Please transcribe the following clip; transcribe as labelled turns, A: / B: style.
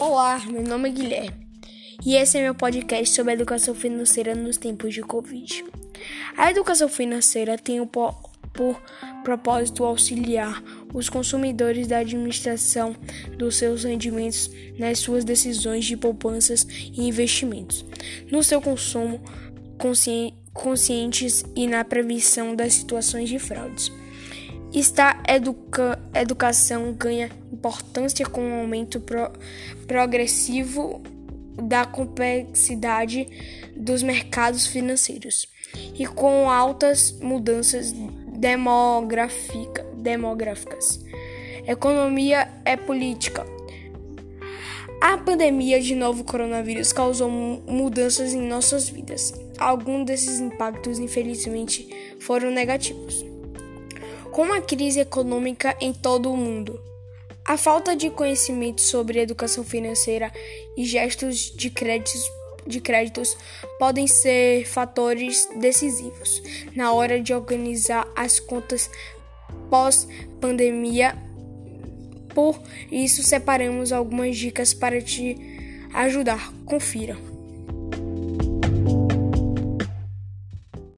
A: Olá, meu nome é Guilherme e esse é meu podcast sobre educação financeira nos tempos de Covid. A educação financeira tem por, por propósito auxiliar os consumidores da administração dos seus rendimentos nas suas decisões de poupanças e investimentos, no seu consumo conscientes e na prevenção das situações de fraudes. Esta educa educação ganha importância com o aumento pro progressivo da complexidade dos mercados financeiros e com altas mudanças demográficas. Economia é política. A pandemia de novo coronavírus causou mudanças em nossas vidas. Alguns desses impactos, infelizmente, foram negativos com a crise econômica em todo o mundo. A falta de conhecimento sobre educação financeira e gestos de créditos, de créditos podem ser fatores decisivos na hora de organizar as contas pós-pandemia. Por isso, separamos algumas dicas para te ajudar. Confira.